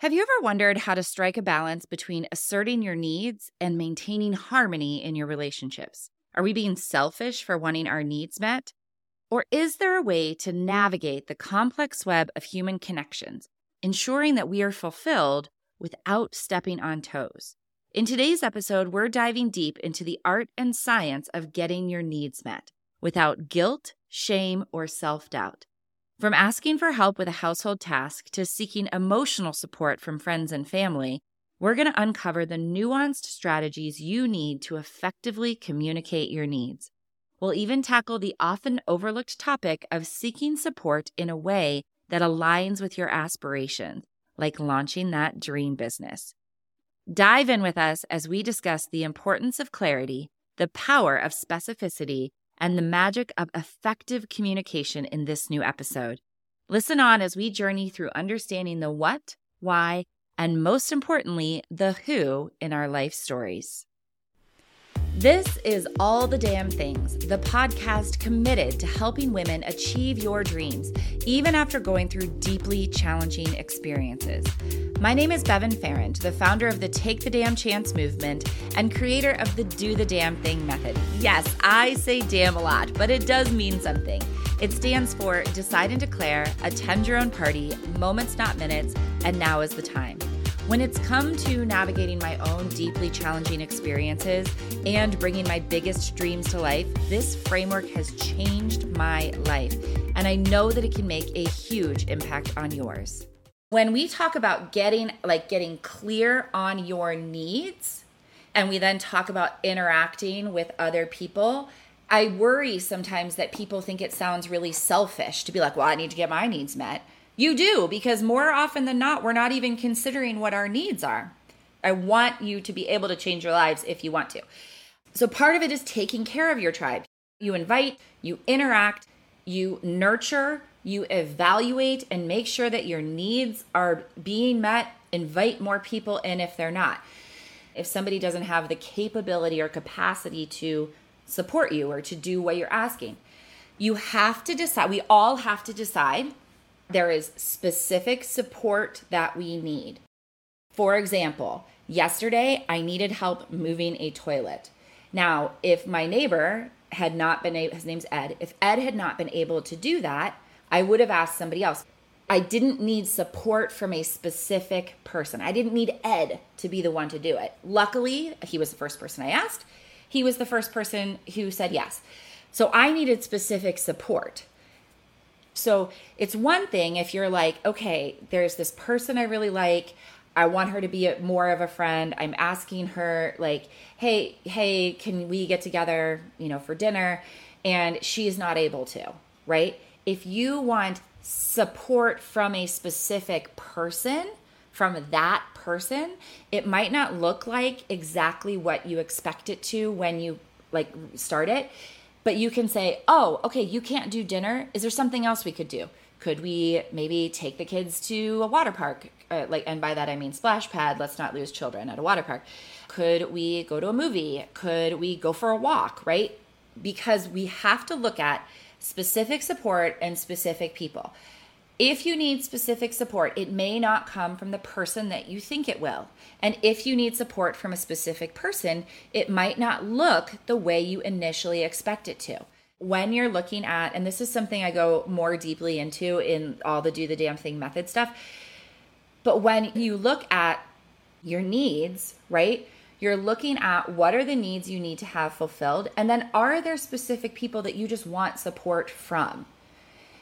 Have you ever wondered how to strike a balance between asserting your needs and maintaining harmony in your relationships? Are we being selfish for wanting our needs met? Or is there a way to navigate the complex web of human connections, ensuring that we are fulfilled without stepping on toes? In today's episode, we're diving deep into the art and science of getting your needs met without guilt, shame, or self doubt. From asking for help with a household task to seeking emotional support from friends and family, we're going to uncover the nuanced strategies you need to effectively communicate your needs. We'll even tackle the often overlooked topic of seeking support in a way that aligns with your aspirations, like launching that dream business. Dive in with us as we discuss the importance of clarity, the power of specificity, and the magic of effective communication in this new episode. Listen on as we journey through understanding the what, why, and most importantly, the who in our life stories. This is All the Damn Things, the podcast committed to helping women achieve your dreams, even after going through deeply challenging experiences. My name is Bevin Farrand, the founder of the Take the Damn Chance movement and creator of the Do the Damn Thing method. Yes, I say damn a lot, but it does mean something. It stands for Decide and Declare, Attend Your Own Party, Moments Not Minutes, and Now is the Time. When it's come to navigating my own deeply challenging experiences and bringing my biggest dreams to life, this framework has changed my life. And I know that it can make a huge impact on yours. When we talk about getting like getting clear on your needs and we then talk about interacting with other people, I worry sometimes that people think it sounds really selfish to be like, "Well, I need to get my needs met." You do, because more often than not, we're not even considering what our needs are. I want you to be able to change your lives if you want to. So, part of it is taking care of your tribe. You invite, you interact, you nurture, you evaluate, and make sure that your needs are being met. Invite more people in if they're not. If somebody doesn't have the capability or capacity to support you or to do what you're asking, you have to decide. We all have to decide there is specific support that we need. For example, yesterday I needed help moving a toilet. Now, if my neighbor had not been able, his name's Ed, if Ed had not been able to do that, I would have asked somebody else. I didn't need support from a specific person. I didn't need Ed to be the one to do it. Luckily, he was the first person I asked. He was the first person who said yes. So I needed specific support. So it's one thing if you're like, okay, there's this person I really like. I want her to be a, more of a friend. I'm asking her like, "Hey, hey, can we get together, you know, for dinner?" And she's not able to, right? If you want support from a specific person, from that person, it might not look like exactly what you expect it to when you like start it but you can say, oh, okay, you can't do dinner. Is there something else we could do? Could we maybe take the kids to a water park? Uh, like, and by that I mean splash pad. Let's not lose children at a water park. Could we go to a movie? Could we go for a walk? Right? Because we have to look at specific support and specific people. If you need specific support, it may not come from the person that you think it will. And if you need support from a specific person, it might not look the way you initially expect it to. When you're looking at, and this is something I go more deeply into in all the do the damn thing method stuff, but when you look at your needs, right? You're looking at what are the needs you need to have fulfilled, and then are there specific people that you just want support from?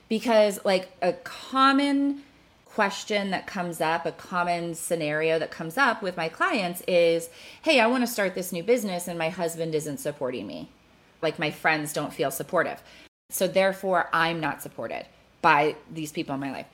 Because like a common question that comes up, a common scenario that comes up with my clients is, "Hey, I want to start this new business and my husband isn't supporting me. Like my friends don't feel supportive. So therefore, I'm not supported by these people in my life."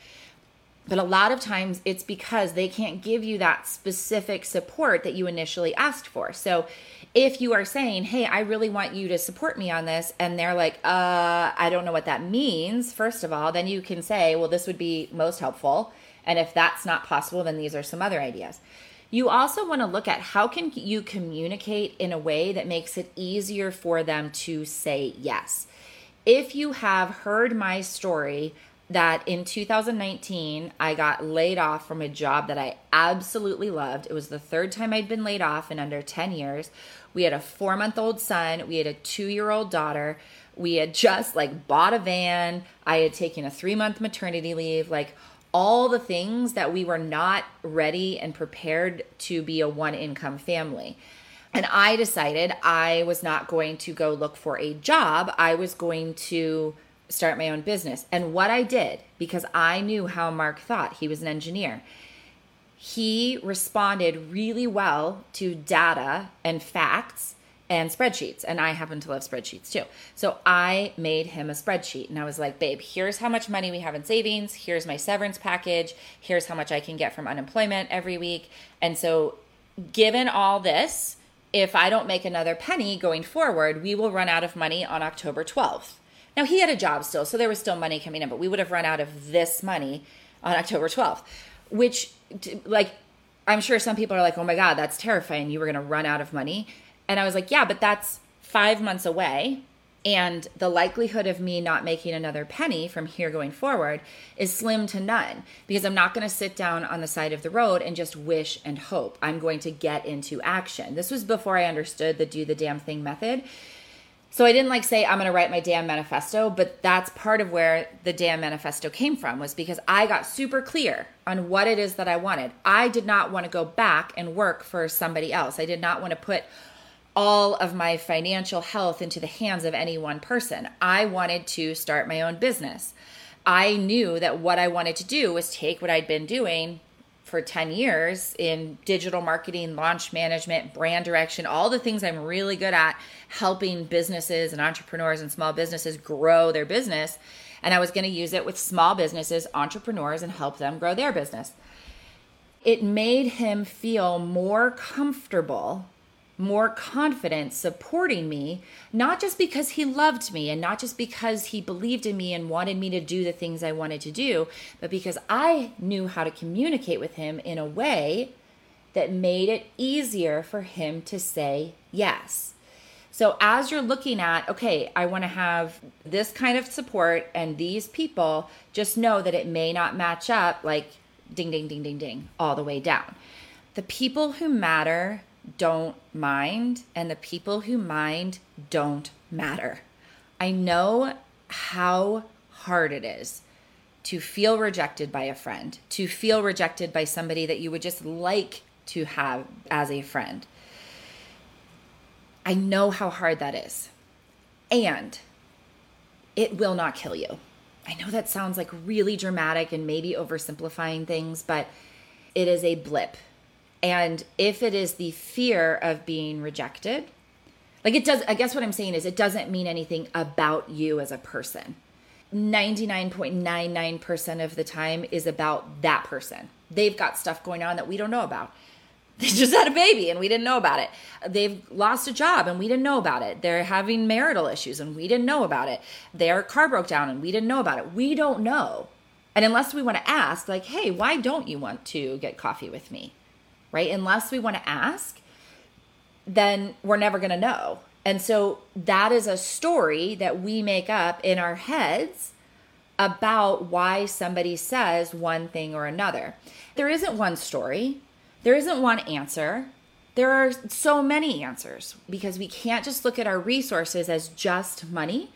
But a lot of times it's because they can't give you that specific support that you initially asked for. So if you are saying, Hey, I really want you to support me on this, and they're like, uh, I don't know what that means, first of all, then you can say, Well, this would be most helpful. And if that's not possible, then these are some other ideas. You also want to look at how can you communicate in a way that makes it easier for them to say yes. If you have heard my story that in 2019, I got laid off from a job that I absolutely loved. It was the third time I'd been laid off in under 10 years. We had a four month old son, we had a two year old daughter. We had just like bought a van. I had taken a three month maternity leave. Like, all the things that we were not ready and prepared to be a one income family. And I decided I was not going to go look for a job. I was going to start my own business. And what I did, because I knew how Mark thought, he was an engineer, he responded really well to data and facts and spreadsheets. And I happen to love spreadsheets too. So I made him a spreadsheet and I was like, babe, here's how much money we have in savings. Here's my severance package. Here's how much I can get from unemployment every week. And so, given all this, if I don't make another penny going forward, we will run out of money on October 12th. Now, he had a job still, so there was still money coming in, but we would have run out of this money on October 12th, which, like, I'm sure some people are like, oh my God, that's terrifying. You were going to run out of money. And I was like, yeah, but that's five months away. And the likelihood of me not making another penny from here going forward is slim to none because I'm not going to sit down on the side of the road and just wish and hope. I'm going to get into action. This was before I understood the do the damn thing method. So I didn't like say I'm going to write my damn manifesto, but that's part of where the damn manifesto came from was because I got super clear on what it is that I wanted. I did not want to go back and work for somebody else. I did not want to put all of my financial health into the hands of any one person. I wanted to start my own business. I knew that what I wanted to do was take what I'd been doing for 10 years in digital marketing, launch management, brand direction, all the things I'm really good at, helping businesses and entrepreneurs and small businesses grow their business. And I was going to use it with small businesses, entrepreneurs, and help them grow their business. It made him feel more comfortable more confident supporting me, not just because he loved me and not just because he believed in me and wanted me to do the things I wanted to do, but because I knew how to communicate with him in a way that made it easier for him to say yes. So, as you're looking at, okay, I want to have this kind of support and these people, just know that it may not match up like ding, ding, ding, ding, ding, all the way down. The people who matter don't mind, and the people who mind don't matter. I know how hard it is to feel rejected by a friend, to feel rejected by somebody that you would just like to have as a friend. I know how hard that is. And it will not kill you. I know that sounds like really dramatic and maybe oversimplifying things, but it is a blip and if it is the fear of being rejected, like it does, I guess what I'm saying is it doesn't mean anything about you as a person. 99.99% of the time is about that person. They've got stuff going on that we don't know about. They just had a baby and we didn't know about it. They've lost a job and we didn't know about it. They're having marital issues and we didn't know about it. Their car broke down and we didn't know about it. We don't know. And unless we want to ask, like, hey, why don't you want to get coffee with me? Right? Unless we want to ask, then we're never going to know. And so that is a story that we make up in our heads about why somebody says one thing or another. There isn't one story, there isn't one answer. There are so many answers because we can't just look at our resources as just money.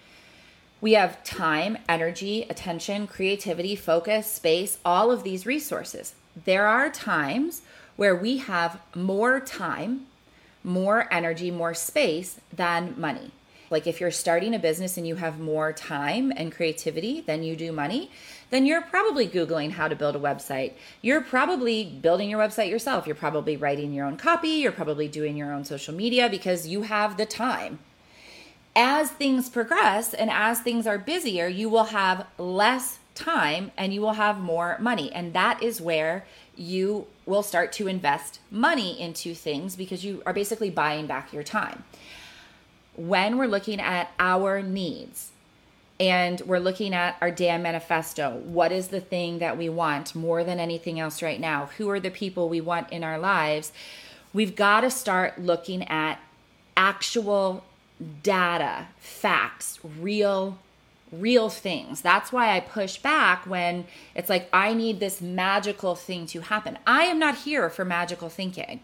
We have time, energy, attention, creativity, focus, space, all of these resources. There are times where we have more time, more energy, more space than money. Like if you're starting a business and you have more time and creativity than you do money, then you're probably Googling how to build a website. You're probably building your website yourself. You're probably writing your own copy. You're probably doing your own social media because you have the time. As things progress and as things are busier, you will have less time and you will have more money. And that is where you will start to invest money into things because you are basically buying back your time. When we're looking at our needs and we're looking at our damn manifesto, what is the thing that we want more than anything else right now? Who are the people we want in our lives? We've got to start looking at actual data, facts, real real things. That's why I push back when it's like, I need this magical thing to happen. I am not here for magical thinking.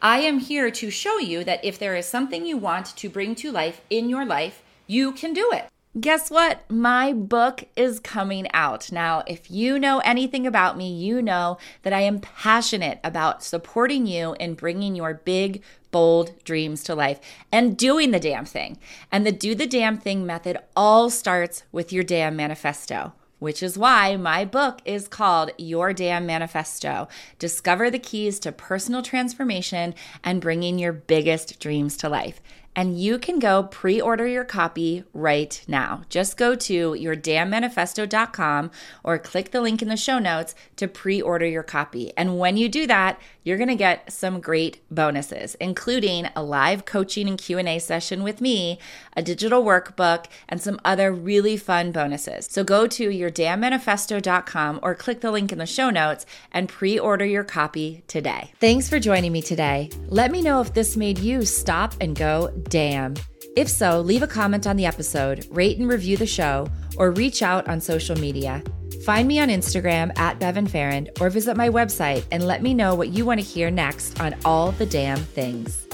I am here to show you that if there is something you want to bring to life in your life, you can do it. Guess what? My book is coming out. Now, if you know anything about me, you know that I am passionate about supporting you in bringing your big, bold dreams to life and doing the damn thing. And the do the damn thing method all starts with your damn manifesto which is why my book is called Your Damn Manifesto. Discover the keys to personal transformation and bringing your biggest dreams to life and you can go pre order your copy right now. Just go to yourdamnmanifesto.com or click the link in the show notes to pre order your copy. And when you do that, you're going to get some great bonuses, including a live coaching and Q&A session with me, a digital workbook, and some other really fun bonuses. So go to yourdamnmanifesto.com or click the link in the show notes and pre-order your copy today. Thanks for joining me today. Let me know if this made you stop and go damn. If so, leave a comment on the episode, rate and review the show, or reach out on social media. Find me on Instagram at Bevin Farrand or visit my website and let me know what you want to hear next on all the damn things.